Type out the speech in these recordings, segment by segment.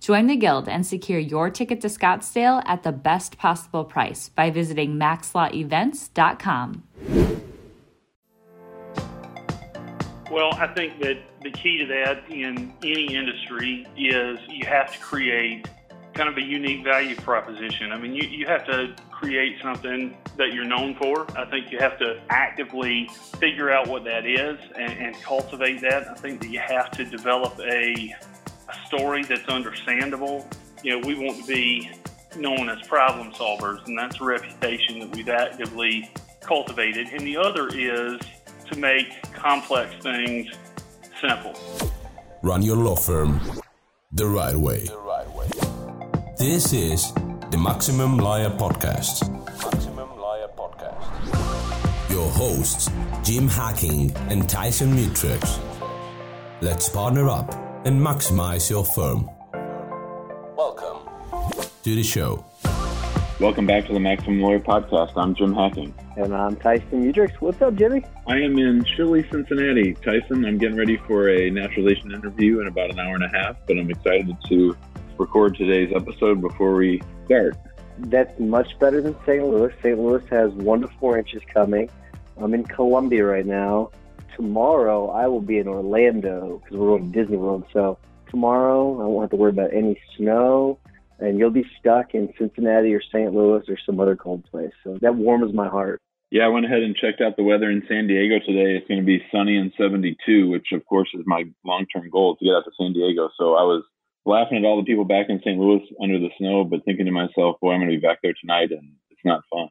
Join the Guild and secure your ticket to Scottsdale at the best possible price by visiting maxlawevents.com. Well, I think that the key to that in any industry is you have to create kind of a unique value proposition. I mean, you, you have to create something that you're known for. I think you have to actively figure out what that is and, and cultivate that. I think that you have to develop a, a story that's understandable. You know, we want to be known as problem solvers, and that's a reputation that we've actively cultivated. And the other is to make complex things simple. Run your law firm the right way. The right way. This is the Maximum Liar Podcast. Maximum Lawyer Podcast. Your hosts, Jim Hacking and Tyson Mutrux. Let's partner up and maximize your firm. Welcome to the show. Welcome back to the Maximum Lawyer Podcast. I'm Jim Hacking. And I'm Tyson Mutrux. What's up, Jimmy? I am in chilly Cincinnati. Tyson, I'm getting ready for a naturalization interview in about an hour and a half, but I'm excited to record today's episode before we start. That's much better than St. Louis. St. Louis has one to four inches coming. I'm in Columbia right now. Tomorrow, I will be in Orlando because we're going to Disney World. So tomorrow, I won't have to worry about any snow and you'll be stuck in Cincinnati or St. Louis or some other cold place. So that warms my heart. Yeah, I went ahead and checked out the weather in San Diego today. It's going to be sunny and 72, which of course is my long-term goal to get out to San Diego. So I was laughing at all the people back in St. Louis under the snow, but thinking to myself, boy, I'm going to be back there tonight, and it's not fun.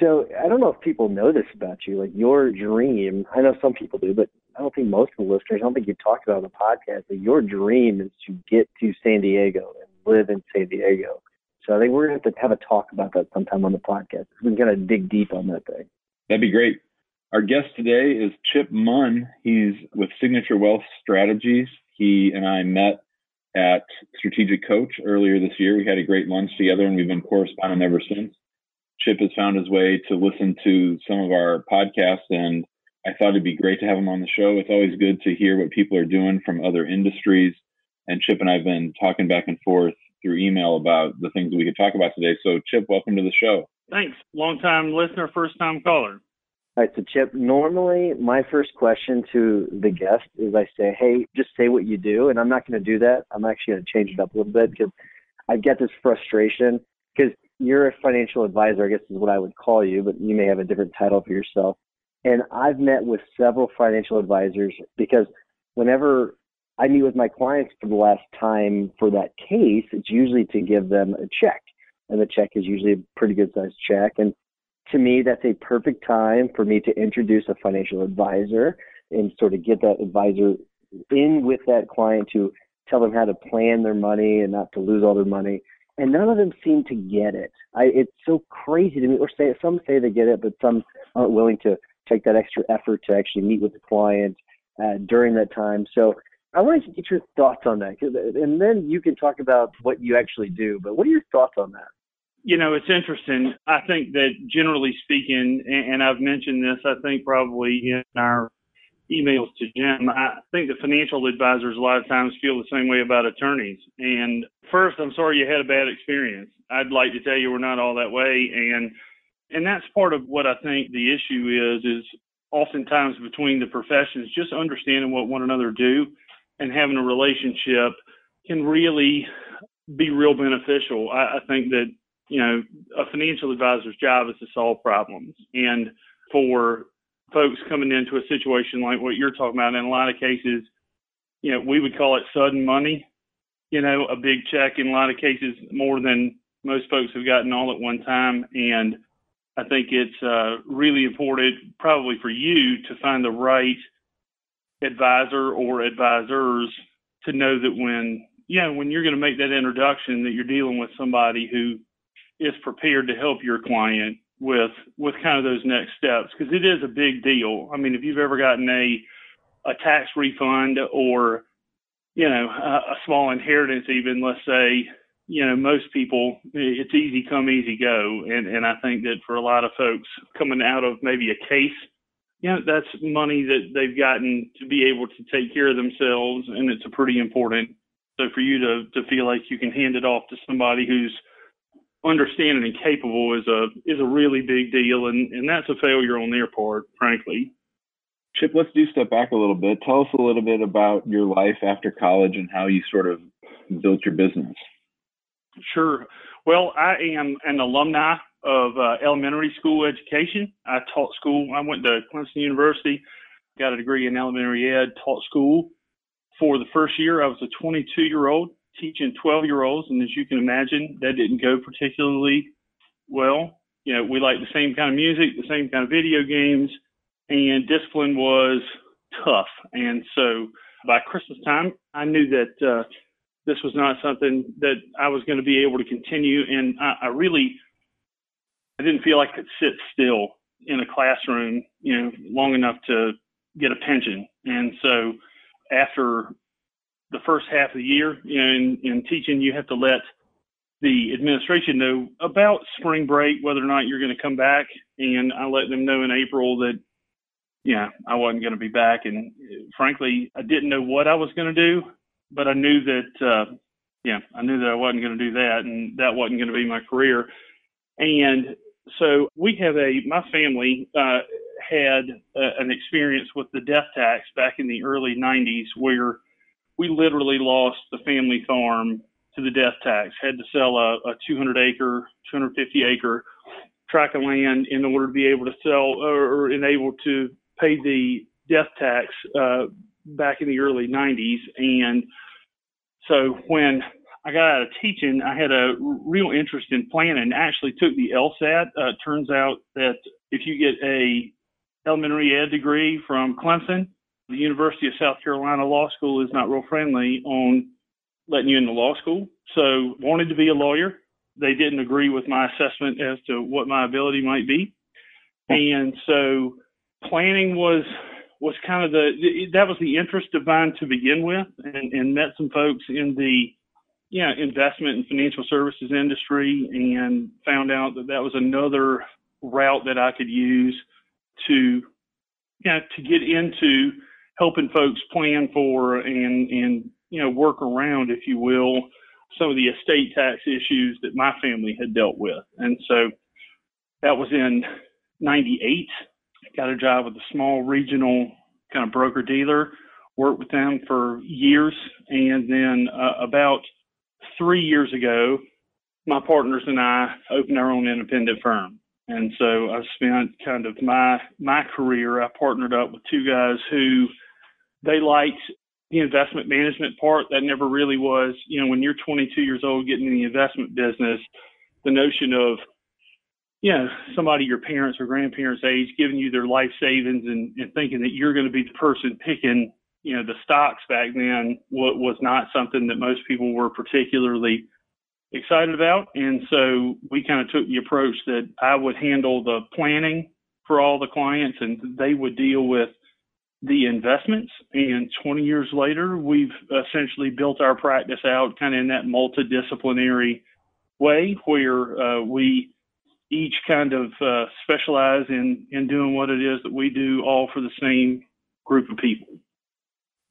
So I don't know if people know this about you. Like your dream, I know some people do, but I don't think most of the listeners. I don't think you talked about on the podcast. That your dream is to get to San Diego and live in San Diego. So I think we're going to have to have a talk about that sometime on the podcast. We can kind of dig deep on that thing. That'd be great. Our guest today is Chip Munn. He's with Signature Wealth Strategies. He and I met at Strategic Coach earlier this year. We had a great lunch together and we've been corresponding ever since. Chip has found his way to listen to some of our podcasts and I thought it'd be great to have him on the show. It's always good to hear what people are doing from other industries and Chip and I have been talking back and forth through email about the things we could talk about today. So, Chip, welcome to the show. Thanks. Long time listener, first time caller. All right, so Chip, normally my first question to the guest is I say, hey, just say what you do. And I'm not going to do that. I'm actually going to change it up a little bit because I get this frustration because you're a financial advisor, I guess is what I would call you, but you may have a different title for yourself. And I've met with several financial advisors because whenever I meet with my clients for the last time for that case, it's usually to give them a check. And the check is usually a pretty good sized check. And to me, that's a perfect time for me to introduce a financial advisor and sort of get that advisor in with that client to tell them how to plan their money and not to lose all their money. And none of them seem to get it. I, it's so crazy to me. Or say some say they get it, but some aren't willing to take that extra effort to actually meet with the client uh, during that time. So I wanted to get your thoughts on that, and then you can talk about what you actually do. But what are your thoughts on that? You know, it's interesting. I think that generally speaking, and I've mentioned this, I think probably in our emails to Jim, I think the financial advisors a lot of times feel the same way about attorneys. And first, I'm sorry you had a bad experience. I'd like to tell you we're not all that way, and and that's part of what I think the issue is is oftentimes between the professions, just understanding what one another do and having a relationship can really be real beneficial. I, I think that, you know, a financial advisor's job is to solve problems. And for folks coming into a situation like what you're talking about. In a lot of cases, you know, we would call it sudden money. You know, a big check in a lot of cases more than most folks have gotten all at one time. And I think it's uh, really important, probably for you, to find the right advisor or advisors to know that when yeah you know, when you're going to make that introduction that you're dealing with somebody who is prepared to help your client with with kind of those next steps because it is a big deal. I mean, if you've ever gotten a a tax refund or you know a, a small inheritance, even let's say you know most people it's easy come easy go, and and I think that for a lot of folks coming out of maybe a case yeah, that's money that they've gotten to be able to take care of themselves, and it's a pretty important. So for you to to feel like you can hand it off to somebody who's understanding and capable is a is a really big deal, and and that's a failure on their part, frankly. Chip, let's do step back a little bit. Tell us a little bit about your life after college and how you sort of built your business. Sure. Well, I am an alumni of uh, elementary school education. I taught school. I went to Clemson University, got a degree in elementary ed, taught school. For the first year, I was a 22 year old teaching 12 year olds. And as you can imagine, that didn't go particularly well. You know, we liked the same kind of music, the same kind of video games, and discipline was tough. And so by Christmas time, I knew that uh, this was not something that I was going to be able to continue. And I, I really, I didn't feel like I could sit still in a classroom, you know, long enough to get a pension. And so after the first half of the year, in, in teaching, you have to let the administration know about spring break, whether or not you're going to come back. And I let them know in April that, yeah, I wasn't going to be back. And frankly, I didn't know what I was going to do, but I knew that, uh, yeah, I knew that I wasn't going to do that and that wasn't going to be my career. And so we have a my family uh, had uh, an experience with the death tax back in the early 90s where we literally lost the family farm to the death tax had to sell a, a 200 acre 250 acre tract of land in order to be able to sell or, or enable to pay the death tax uh, back in the early 90s and so when I got out of teaching, I had a real interest in planning. Actually, took the LSAT. Uh, turns out that if you get a elementary ed degree from Clemson, the University of South Carolina Law School is not real friendly on letting you into law school. So, wanted to be a lawyer. They didn't agree with my assessment as to what my ability might be, and so planning was was kind of the that was the interest of mine to begin with, and, and met some folks in the yeah, investment and financial services industry and found out that that was another route that I could use to, yeah, to get into helping folks plan for and, and, you know, work around, if you will, some of the estate tax issues that my family had dealt with. And so that was in 98. Got a job with a small regional kind of broker dealer, worked with them for years. And then uh, about three years ago, my partners and I opened our own independent firm. And so I spent kind of my my career. I partnered up with two guys who they liked the investment management part. That never really was, you know, when you're 22 years old getting in the investment business, the notion of, you know, somebody your parents or grandparents' age giving you their life savings and, and thinking that you're going to be the person picking you know, the stocks back then what was not something that most people were particularly excited about. And so we kind of took the approach that I would handle the planning for all the clients and they would deal with the investments. And 20 years later, we've essentially built our practice out kind of in that multidisciplinary way where uh, we each kind of uh, specialize in, in doing what it is that we do all for the same group of people.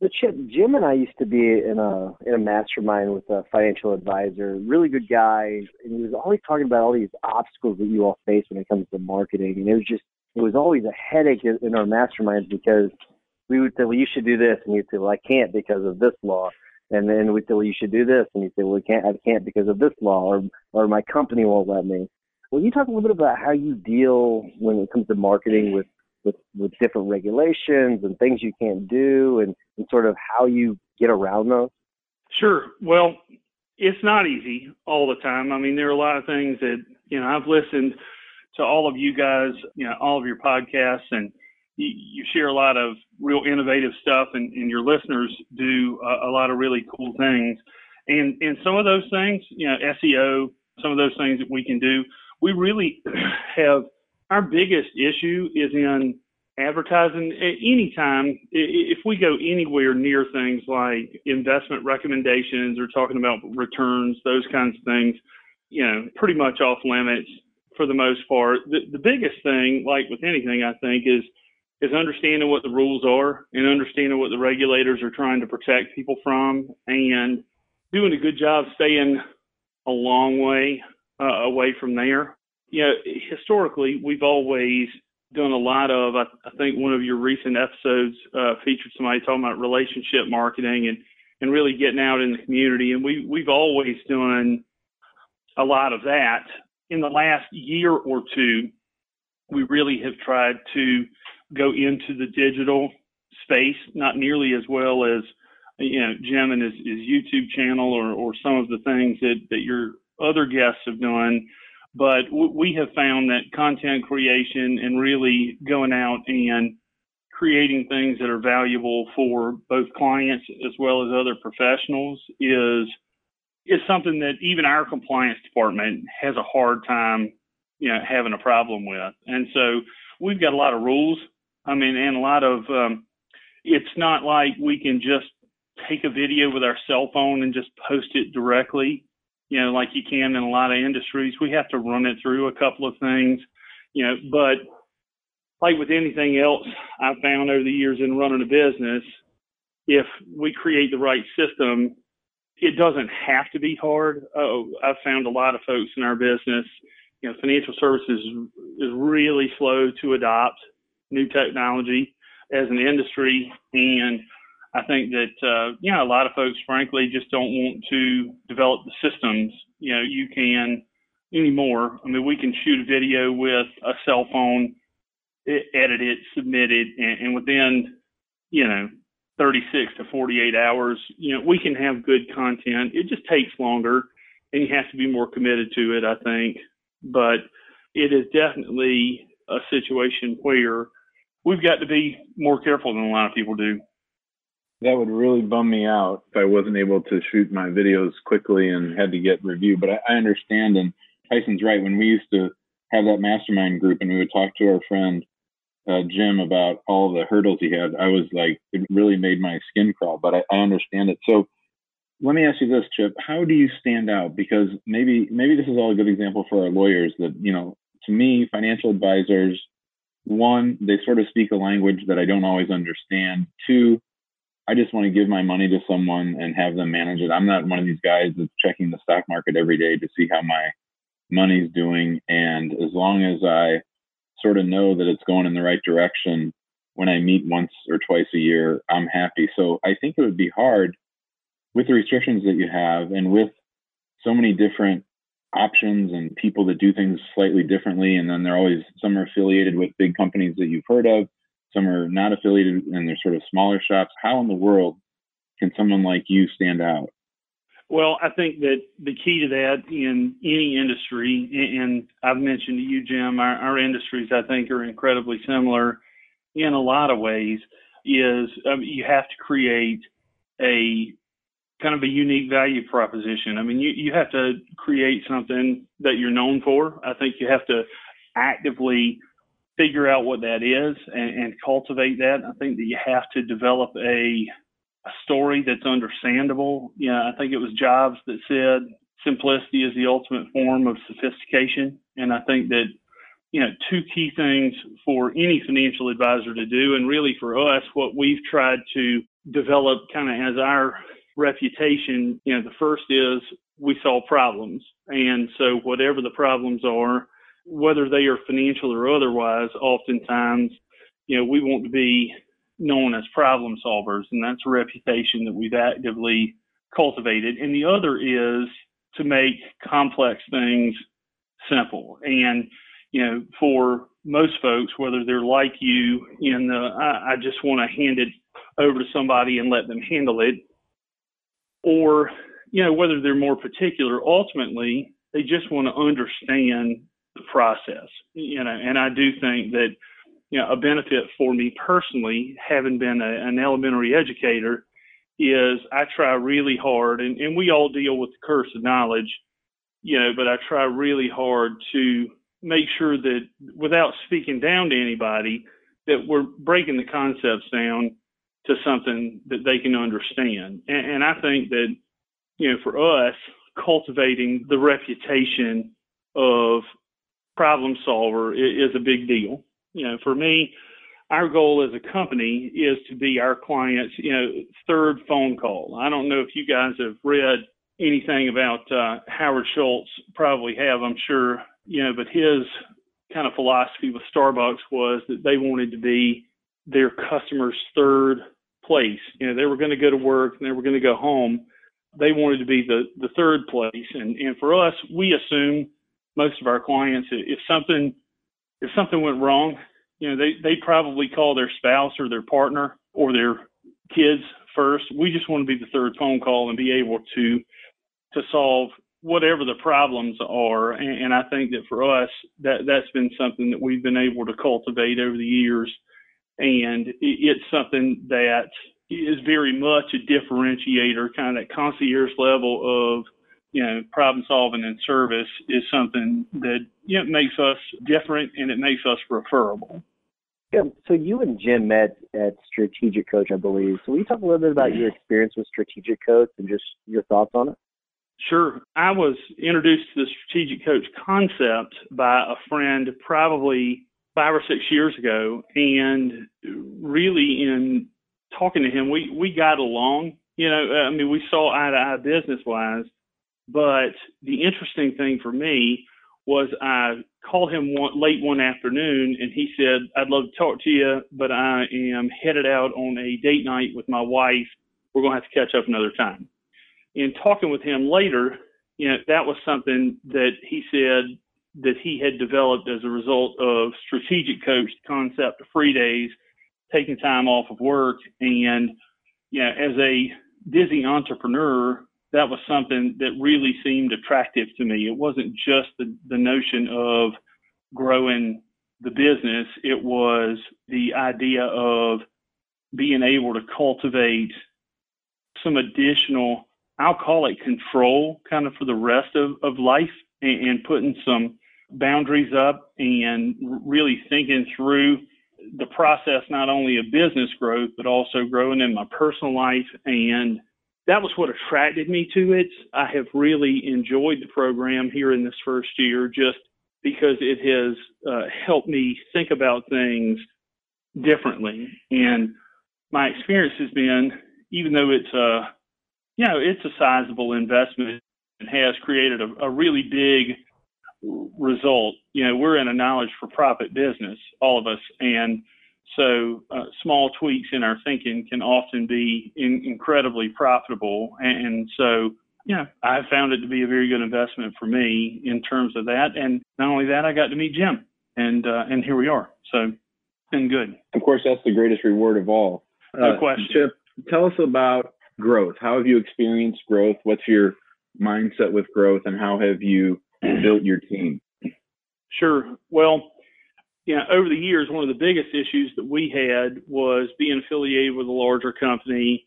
The Chip, Jim and I used to be in a in a mastermind with a financial advisor, really good guy, and he was always talking about all these obstacles that you all face when it comes to marketing, and it was just it was always a headache in our masterminds because we would say, well, you should do this, and you'd say, well, I can't because of this law, and then we'd say, well, you should do this, and you'd say, well, I can't, I can't because of this law, or or my company won't let me. Will you talk a little bit about how you deal when it comes to marketing with with with different regulations and things you can't do, and, and sort of how you get around those? Sure. Well, it's not easy all the time. I mean, there are a lot of things that you know I've listened to all of you guys, you know, all of your podcasts, and you, share a lot of real innovative stuff, and, and your listeners do a, a lot of really cool things. And and some of those things, you know, SEO, some of those things that we can do, we really have our biggest issue is in advertising. Anytime, if we go anywhere near things like investment recommendations or talking about returns, those kinds of things, you know, pretty much off limits for the most part. The, the biggest thing, like with anything, I think, is is understanding what the rules are and understanding what the regulators are trying to protect people from and doing a good job staying a long way uh, away from there. You know, historically, we've always done a lot of, I, I think one of your recent episodes uh, featured somebody talking about relationship marketing and, and really getting out in the community. And we, we've always done a lot of that. In the last year or two, we really have tried to go into the digital space, not nearly as well as you know Jim and his, his YouTube channel or, or some of the things that, that your other guests have done. But w- we have found that content creation and really going out and creating things that are valuable for both clients as well as other professionals is is something that even our compliance department has a hard time, you know, having a problem with. And so we've got a lot of rules. I mean, and a lot of um, it's not like we can just take a video with our cell phone and just post it directly you know, like you can in a lot of industries. We have to run it through a couple of things, you know, but like with anything else I've found over the years in running a business, if we create the right system, it doesn't have to be hard. Oh, I've found a lot of folks in our business, you know, financial services is really slow to adopt new technology as an industry. And I think that uh, you know a lot of folks, frankly, just don't want to develop the systems. You know, you can anymore. I mean, we can shoot a video with a cell phone, edit it, submit it, and, and within you know 36 to 48 hours, you know, we can have good content. It just takes longer, and you have to be more committed to it. I think, but it is definitely a situation where we've got to be more careful than a lot of people do that would really bum me out if I wasn't able to shoot my videos quickly and had to get review. But I, I understand, and Tyson's right. When we used to have that mastermind group and we would talk to our friend uh, Jim about all the hurdles he had, I was like, it really made my skin crawl. But I, I understand it. So let me ask you this, Chip: How do you stand out? Because maybe maybe this is all a good example for our lawyers. That you know, to me, financial advisors, one, they sort of speak a language that I don't always understand. Two, I just want to give my money to someone and have them manage it. I'm not one of these guys that's checking the stock market every day to see how my money's doing. And as long as I sort of know that it's going in the right direction when I meet once or twice a year, I'm happy. So I think it would be hard with the restrictions that you have and with so many different options and people that do things slightly differently. And then they're always, some are affiliated with big companies that you've heard of some are not affiliated and they're sort of smaller shops. How in the world can someone like you stand out? Well, I think that the key to that in any industry, and I've mentioned to you, Jim, our, our industries I think are incredibly similar in a lot of ways, is um, you have to create a kind of a unique value proposition. I mean, you, you have to create something that you're known for. I think you have to actively figure out what that is and, and cultivate that. I think that you have to develop a, a story that's understandable. You know, I think it was Jobs that said simplicity is the ultimate form of sophistication. And I think that, you know, two key things for any financial advisor to do, and really for us, what we've tried to develop kind of as our reputation, you know, the first is we solve problems. And so whatever the problems are, whether they are financial or otherwise, oftentimes, you know, we want to be known as problem solvers, and that's a reputation that we've actively cultivated. And the other is to make complex things simple. And, you know, for most folks, whether they're like you in the, I, I just want to hand it over to somebody and let them handle it, or, you know, whether they're more particular, ultimately, they just want to understand the process, you know, and I do think that, you know, a benefit for me personally, having been a, an elementary educator, is I try really hard, and, and we all deal with the curse of knowledge, you know, but I try really hard to make sure that without speaking down to anybody, that we're breaking the concepts down to something that they can understand. And, and I think that, you know, for us, cultivating the reputation of problem solver is, is a big deal. You know, for me, our goal as a company is to be our clients, you know, third phone call. I don't know if you guys have read anything about uh, Howard Schultz, probably have, I'm sure, you know, but his kind of philosophy with Starbucks was that they wanted to be their customers' third place. You know, they were going to go to work and they were going to go home. They wanted to be the, the third place. And, and for us, we assume most of our clients, if something, if something went wrong, you know, they, they probably call their spouse or their partner or their kids first. We just want to be the third phone call and be able to, to solve whatever the problems are. And, and I think that for us, that, that's been something that we've been able to cultivate over the years. And it's something that is very much a differentiator, kind of that concierge level of you know, problem solving and service is something that you know, makes us different and it makes us referable. Yeah, so you and Jim met at Strategic Coach, I believe. So will you talk a little bit about your experience with Strategic Coach and just your thoughts on it? Sure. I was introduced to the Strategic Coach concept by a friend probably five or six years ago. And really, in talking to him, we, we got along. You know, uh, I mean, we saw eye to eye business wise but the interesting thing for me was I called him one, late one afternoon and he said, I'd love to talk to you, but I am headed out on a date night with my wife. We're going to have to catch up another time. In talking with him later, you know, that was something that he said that he had developed as a result of strategic coach concept of free days, taking time off of work. And, you know, as a busy entrepreneur, that was something that really seemed attractive to me. It wasn't just the, the notion of growing the business, it was the idea of being able to cultivate some additional, I'll call it control kind of for the rest of, of life and, and putting some boundaries up and really thinking through the process, not only of business growth, but also growing in my personal life and that was what attracted me to it. I have really enjoyed the program here in this first year just because it has uh, helped me think about things differently. And my experience has been, even though it's a, you know, it's a sizable investment has created a, a really big result. You know, we're in a knowledge for profit business, all of us, and so uh, small tweaks in our thinking can often be in, incredibly profitable. And, and so, yeah, I found it to be a very good investment for me in terms of that. And not only that, I got to meet Jim, and uh, and here we are. So, been good. Of course, that's the greatest reward of all. No uh, question. Chip, tell us about growth. How have you experienced growth? What's your mindset with growth, and how have you built your team? Sure. Well, know, over the years, one of the biggest issues that we had was being affiliated with a larger company.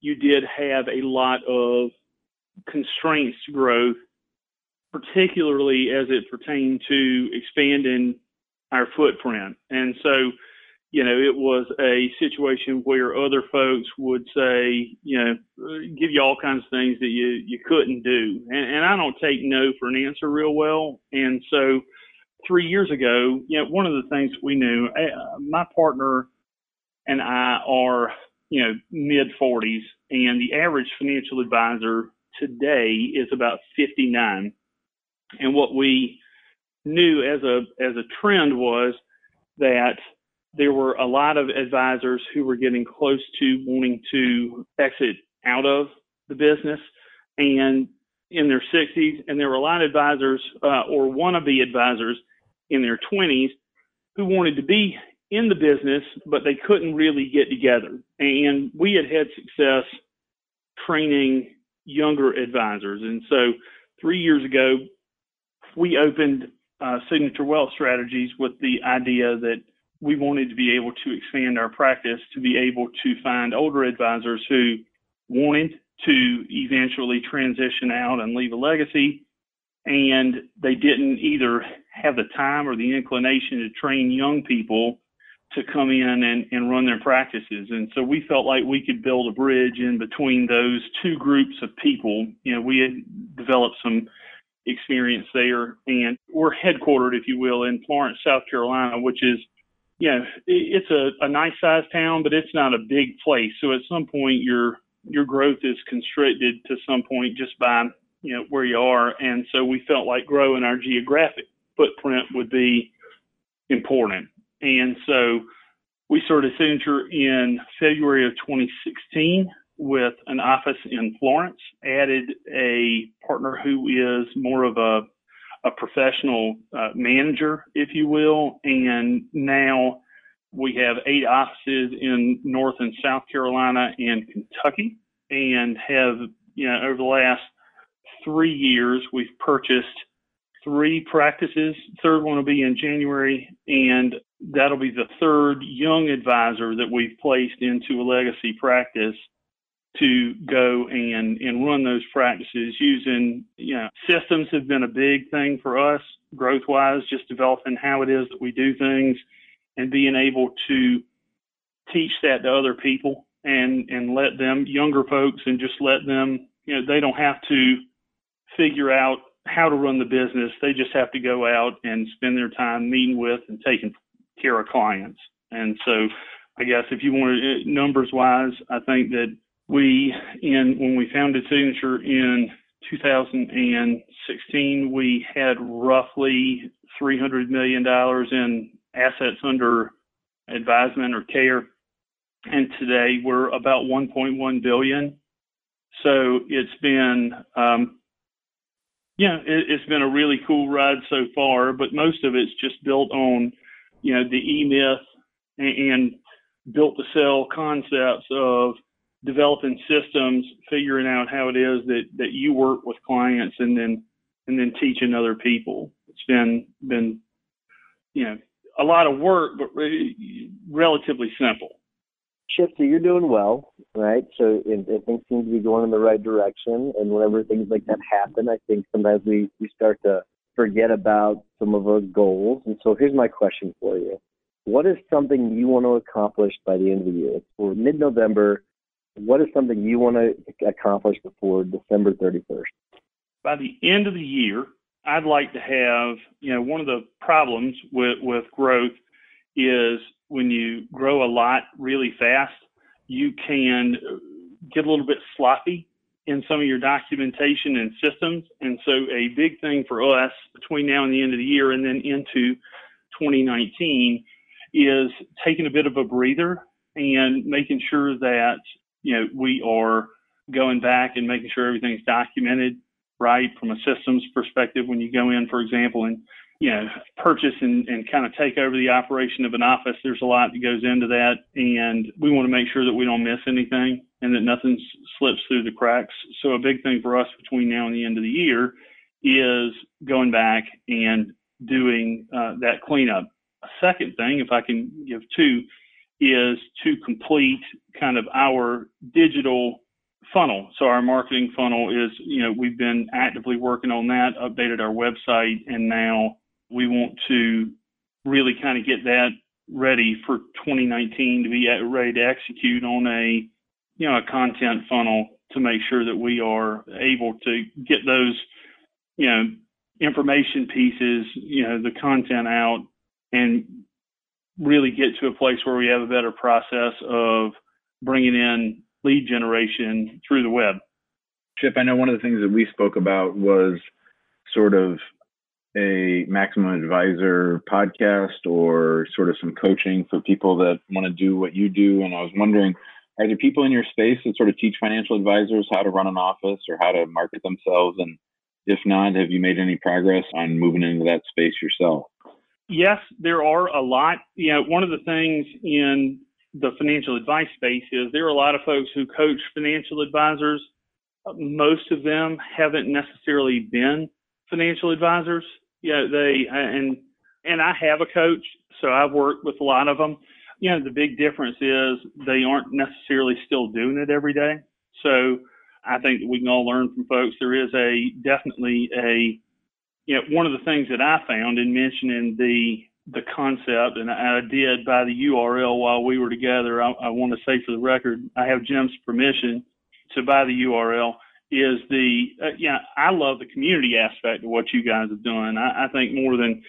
You did have a lot of constraints to growth, particularly as it pertained to expanding our footprint. And so, you know, it was a situation where other folks would say, you know, give you all kinds of things that you, you couldn't do. And, and I don't take no for an answer real well. And so, three years ago, you know, one of the things we knew, uh, my partner and I are, you know, mid 40s, and the average financial advisor today is about 59. And what we knew as a as a trend was that there were a lot of advisors who were getting close to wanting to exit out of the business and in their 60s and there were a lot of advisors uh, or wannabe advisors in their 20s who wanted to be in the business, but they couldn't really get together. And we had had success training younger advisors. And so three years ago, we opened uh, Signature Wealth Strategies with the idea that we wanted to be able to expand our practice to be able to find older advisors who wanted to eventually transition out and leave a legacy. And they didn't either have the time or the inclination to train young people to come in and, and run their practices. And so we felt like we could build a bridge in between those two groups of people. You know, we had developed some experience there and we're headquartered, if you will, in Florence, South Carolina, which is, you know, it's a, a nice sized town, but it's not a big place. So at some point your, your growth is constricted to some point just by, you know, where you are. And so we felt like growing our geographic footprint would be important. And so we started Signature in February of 2016 with an office in Florence, added a partner who is more of a, a professional uh, manager, if you will, and now we have eight offices in North and South Carolina and Kentucky, and have, you know, over the last three years, we've purchased three practices. Third one will be in January, and that'll be the third young advisor that we've placed into a legacy practice to go and, and run those practices using, you know, systems have been a big thing for us growth wise, just developing how it is that we do things and being able to teach that to other people and, and let them, younger folks, and just let them, you know, they don't have to figure out how to run the business. They just have to go out and spend their time meeting with and taking care of clients. And so I guess if you want to, uh, numbers wise, I think that we, in when we founded Signature in 2016, we had roughly $300 million in assets under advisement or care. And today we're about 1.1 billion. So it's been, um, yeah, it, has been a really cool ride so far, but most of it's just built on, you know, the E Myth and, and built to sell concepts of developing systems, figuring out how it is that, that you work with clients and then, and then teaching other people. It's been, been, you know, a lot of work, but relatively simple. So you're doing well, right? So things seem to be going in the right direction. And whenever things like that happen, I think sometimes we, we start to forget about some of our goals. And so here's my question for you. What is something you want to accomplish by the end of the year? For mid-November, what is something you want to accomplish before December 31st? By the end of the year, I'd like to have, you know, one of the problems with, with growth is when you grow a lot really fast, you can get a little bit sloppy in some of your documentation and systems. And so a big thing for us between now and the end of the year and then into 2019 is taking a bit of a breather and making sure that you know, we are going back and making sure everything's documented right from a systems perspective when you go in, for example, and you know, purchase and, and kind of take over the operation of an office. There's a lot that goes into that, and we want to make sure that we don't miss anything and that nothing slips through the cracks. So a big thing for us between now and the end of the year is going back and doing uh, that cleanup. A second thing, if I can give two, is to complete kind of our digital funnel. So our marketing funnel is, you know, we've been actively working on that, updated our website, and now we want to really kind of get that ready for 2019 to be ready to execute on a, you know, a content funnel to make sure that we are able to get those, you know, information pieces, you know, the content out and really get to a place where we have a better process of bringing in lead generation through the web. Chip, I know one of the things that we spoke about was sort of a maximum advisor podcast or sort of some coaching for people that want to do what you do. And I was wondering, are there people in your space that sort of teach financial advisors how to run an office or how to market themselves? And if not, have you made any progress on moving into that space yourself? Yes, there are a lot. You know, one of the things in the financial advice space is there are a lot of folks who coach financial advisors. Most of them haven't necessarily been financial advisors. You know, they and and I have a coach, so I've worked with a lot of them. You know, the big difference is they aren't necessarily still doing it every day. So I think that we can all learn from folks. There is a definitely a you know one of the things that I found in mentioning the the concept, and I did by the URL while we were together. I, I want to say for the record, I have Jim's permission to buy the URL. Is the uh, yeah I love the community aspect of what you guys have done. I, I think more than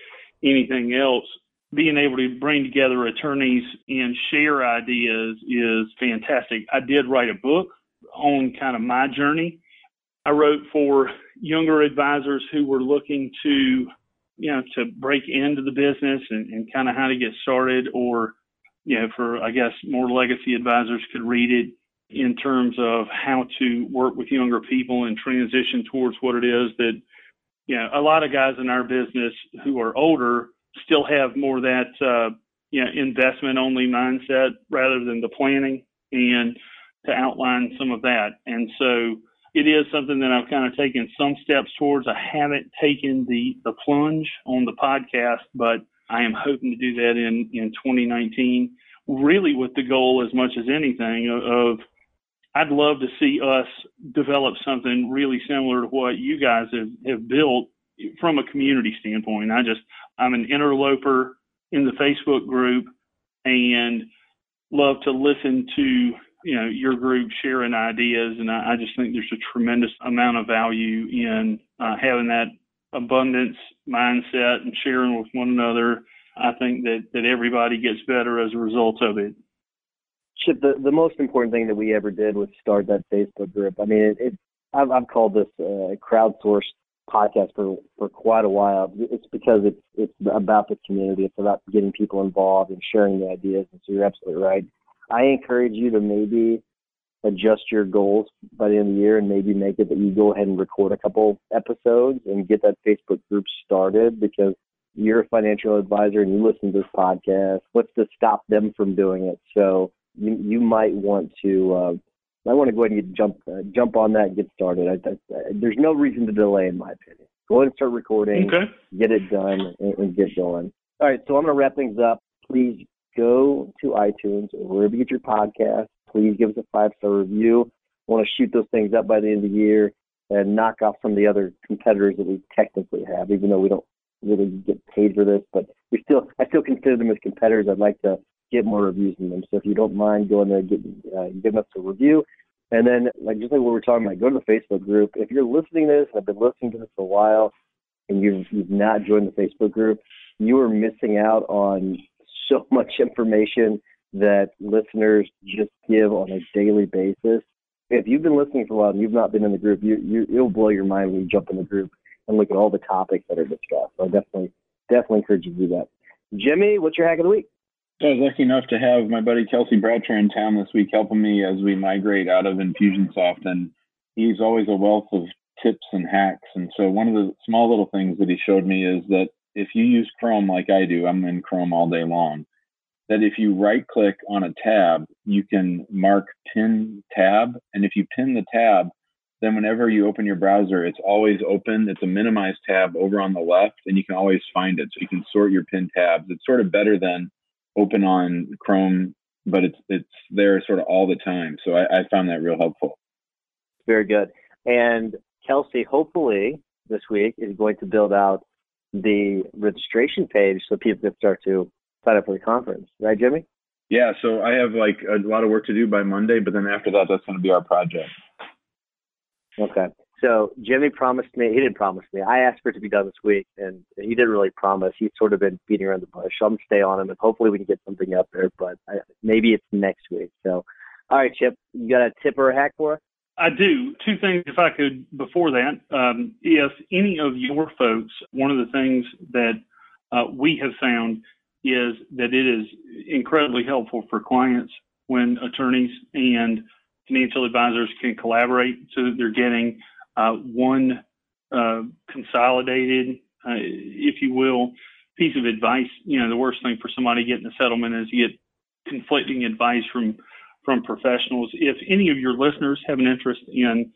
anything else, being able to bring together attorneys and share ideas is fantastic. I did write a book on kind of my journey. I wrote for younger advisors who were looking to, you know, to break into the business and, and kind of how to get started, or, you know, for I guess more legacy advisors could read it in terms of how to work with younger people and transition towards what it is that, you know, a lot of guys in our business who are older still have more that, uh, you know, investment only mindset rather than the planning and to outline some of that. And so it is something that I've kind of taken some steps towards. I haven't taken the, the plunge on the podcast, but I am hoping to do that in, in 2019, really with the goal as much as anything of, of I'd love to see us develop something really similar to what you guys have, have built from a community standpoint. I just, I'm an interloper in the Facebook group and love to listen to you know your group sharing ideas, and I, I just think there's a tremendous amount of value in uh, having that abundance mindset and sharing with one another. I think that that everybody gets better as a result of it. Chip, the, the most important thing that we ever did was start that Facebook group. I mean, it, it I've, I've called this a crowdsourced podcast for for quite a while. It's because it's it's about the community. It's about getting people involved and sharing the ideas. And so you're absolutely right. I encourage you to maybe adjust your goals by the end of the year and maybe make it that you go ahead and record a couple episodes and get that Facebook group started because you're a financial advisor and you listen to this podcast. What's to stop them from doing it? So you you might want to uh, I want to go ahead and get, jump uh, jump on that and get started. I, I, there's no reason to delay, in my opinion. Go ahead and start recording, okay. get it done, and, and get going. All right, so I'm going to wrap things up. Please go to iTunes or wherever you get your podcast. Please give us a five star review. I want to shoot those things up by the end of the year and knock off some of the other competitors that we technically have, even though we don't really get paid for this. But we still, I still consider them as competitors. I'd like to get more reviews from them. So if you don't mind going there, get, uh, giving us a review. And then, like just like what we're talking about, go to the Facebook group. If you're listening to this, and I've been listening to this for a while, and you've, you've not joined the Facebook group, you are missing out on so much information that listeners just give on a daily basis. If you've been listening for a while and you've not been in the group, you, you it'll blow your mind when you jump in the group and look at all the topics that are discussed. So I definitely definitely encourage you to do that. Jimmy, what's your hack of the week? I was lucky enough to have my buddy Kelsey Bradshaw in town this week helping me as we migrate out of Infusionsoft. And he's always a wealth of tips and hacks. And so one of the small little things that he showed me is that if you use Chrome like I do, I'm in Chrome all day long, that if you right click on a tab, you can mark pin tab. And if you pin the tab, then whenever you open your browser, it's always open. It's a minimized tab over on the left, and you can always find it. So you can sort your pin tabs. It's sort of better than open on Chrome, but it's it's there sort of all the time. So I, I found that real helpful. Very good. And Kelsey, hopefully this week is going to build out the registration page so people can start to sign up for the conference. Right, Jimmy? Yeah, so I have like a lot of work to do by Monday, but then after that, that's going to be our project. Okay. So Jimmy promised me, he didn't promise me. I asked for it to be done this week, and he didn't really promise. He's sort of been beating around the bush. So I'm going to stay on him, and hopefully we can get something up there, but I, maybe it's next week. So, all right, Chip, you got a tip or a hack for us? I do. Two things, if I could, before that. Um, if any of your folks, one of the things that uh, we have found is that it is incredibly helpful for clients when attorneys and financial advisors can collaborate so that they're getting uh, one uh, consolidated, uh, if you will, piece of advice, you know, the worst thing for somebody getting a settlement is you get conflicting advice from from professionals. If any of your listeners have an interest in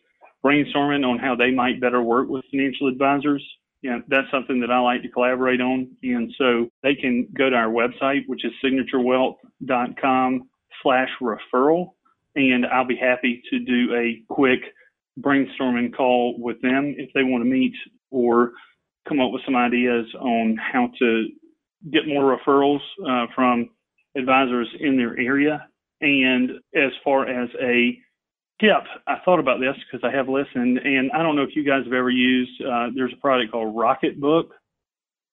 brainstorming on how they might better work with financial advisors, know, that's something that I like to collaborate on. And so they can go to our website, which is signaturewealth.com slash referral. And I'll be happy to do a quick brainstorming call with them if they want to meet or come up with some ideas on how to get more referrals uh, from advisors in their area. And as far as a tip, I thought about this because I have listened, and I don't know if you guys have ever used. Uh, there's a product called Rocketbook.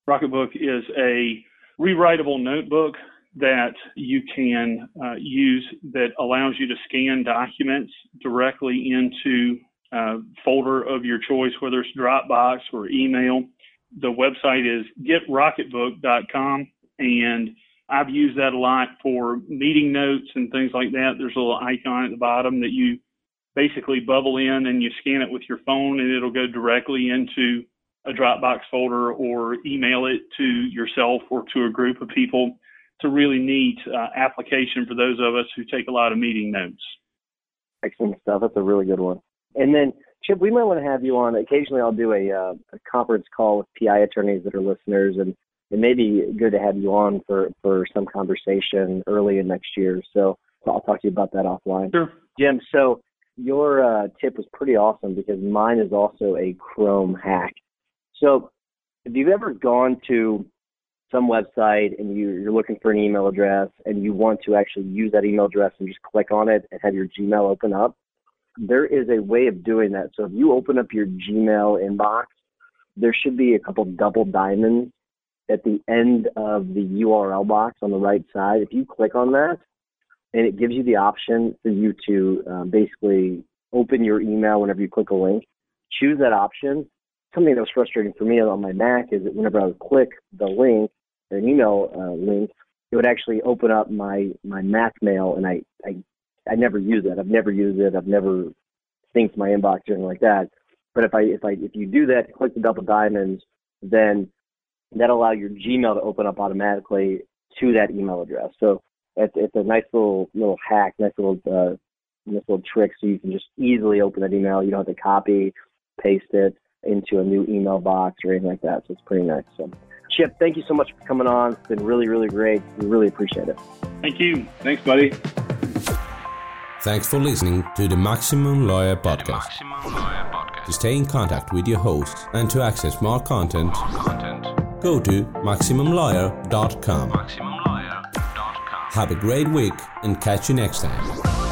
Rocketbook is a rewritable notebook that you can uh, use that allows you to scan documents directly into a folder of your choice, whether it's Dropbox or email. The website is getrocketbook.com, and I've used that a lot for meeting notes and things like that. There's a little icon at the bottom that you basically bubble in and you scan it with your phone and it'll go directly into a Dropbox folder or email it to yourself or to a group of people. It's a really neat uh, application for those of us who take a lot of meeting notes. Excellent stuff. That's a really good one. And then, Chip, we might want to have you on. Occasionally, I'll do a, uh, a conference call with PI attorneys that are listeners, and it may be good to have you on for, for some conversation early in next year. So I'll talk to you about that offline. Sure. Jim, so your uh, tip was pretty awesome because mine is also a Chrome hack. So if you've ever gone to some website and you, you're looking for an email address and you want to actually use that email address and just click on it and have your Gmail open up, there is a way of doing that. So if you open up your Gmail inbox, there should be a couple double diamonds at the end of the URL box on the right side. If you click on that, and it gives you the option for you to uh, basically open your email whenever you click a link. Choose that option. Something that was frustrating for me on my Mac is that whenever I would click the link, an email uh, link, it would actually open up my my Mac mail, and I I I never use it. I've never used it. I've never synced my inbox or anything like that. But if I if I if you do that, click the double diamonds, then that allow your Gmail to open up automatically to that email address. So it's, it's a nice little little hack, nice little uh, nice little trick, so you can just easily open that email. You don't have to copy, paste it into a new email box or anything like that. So it's pretty nice. So, Chip, thank you so much for coming on. It's been really, really great. We really appreciate it. Thank you. Thanks, buddy. Thanks for listening to the Maximum Lawyer Podcast. To stay in contact with your host and to access more content, go to MaximumLawyer.com. Have a great week and catch you next time.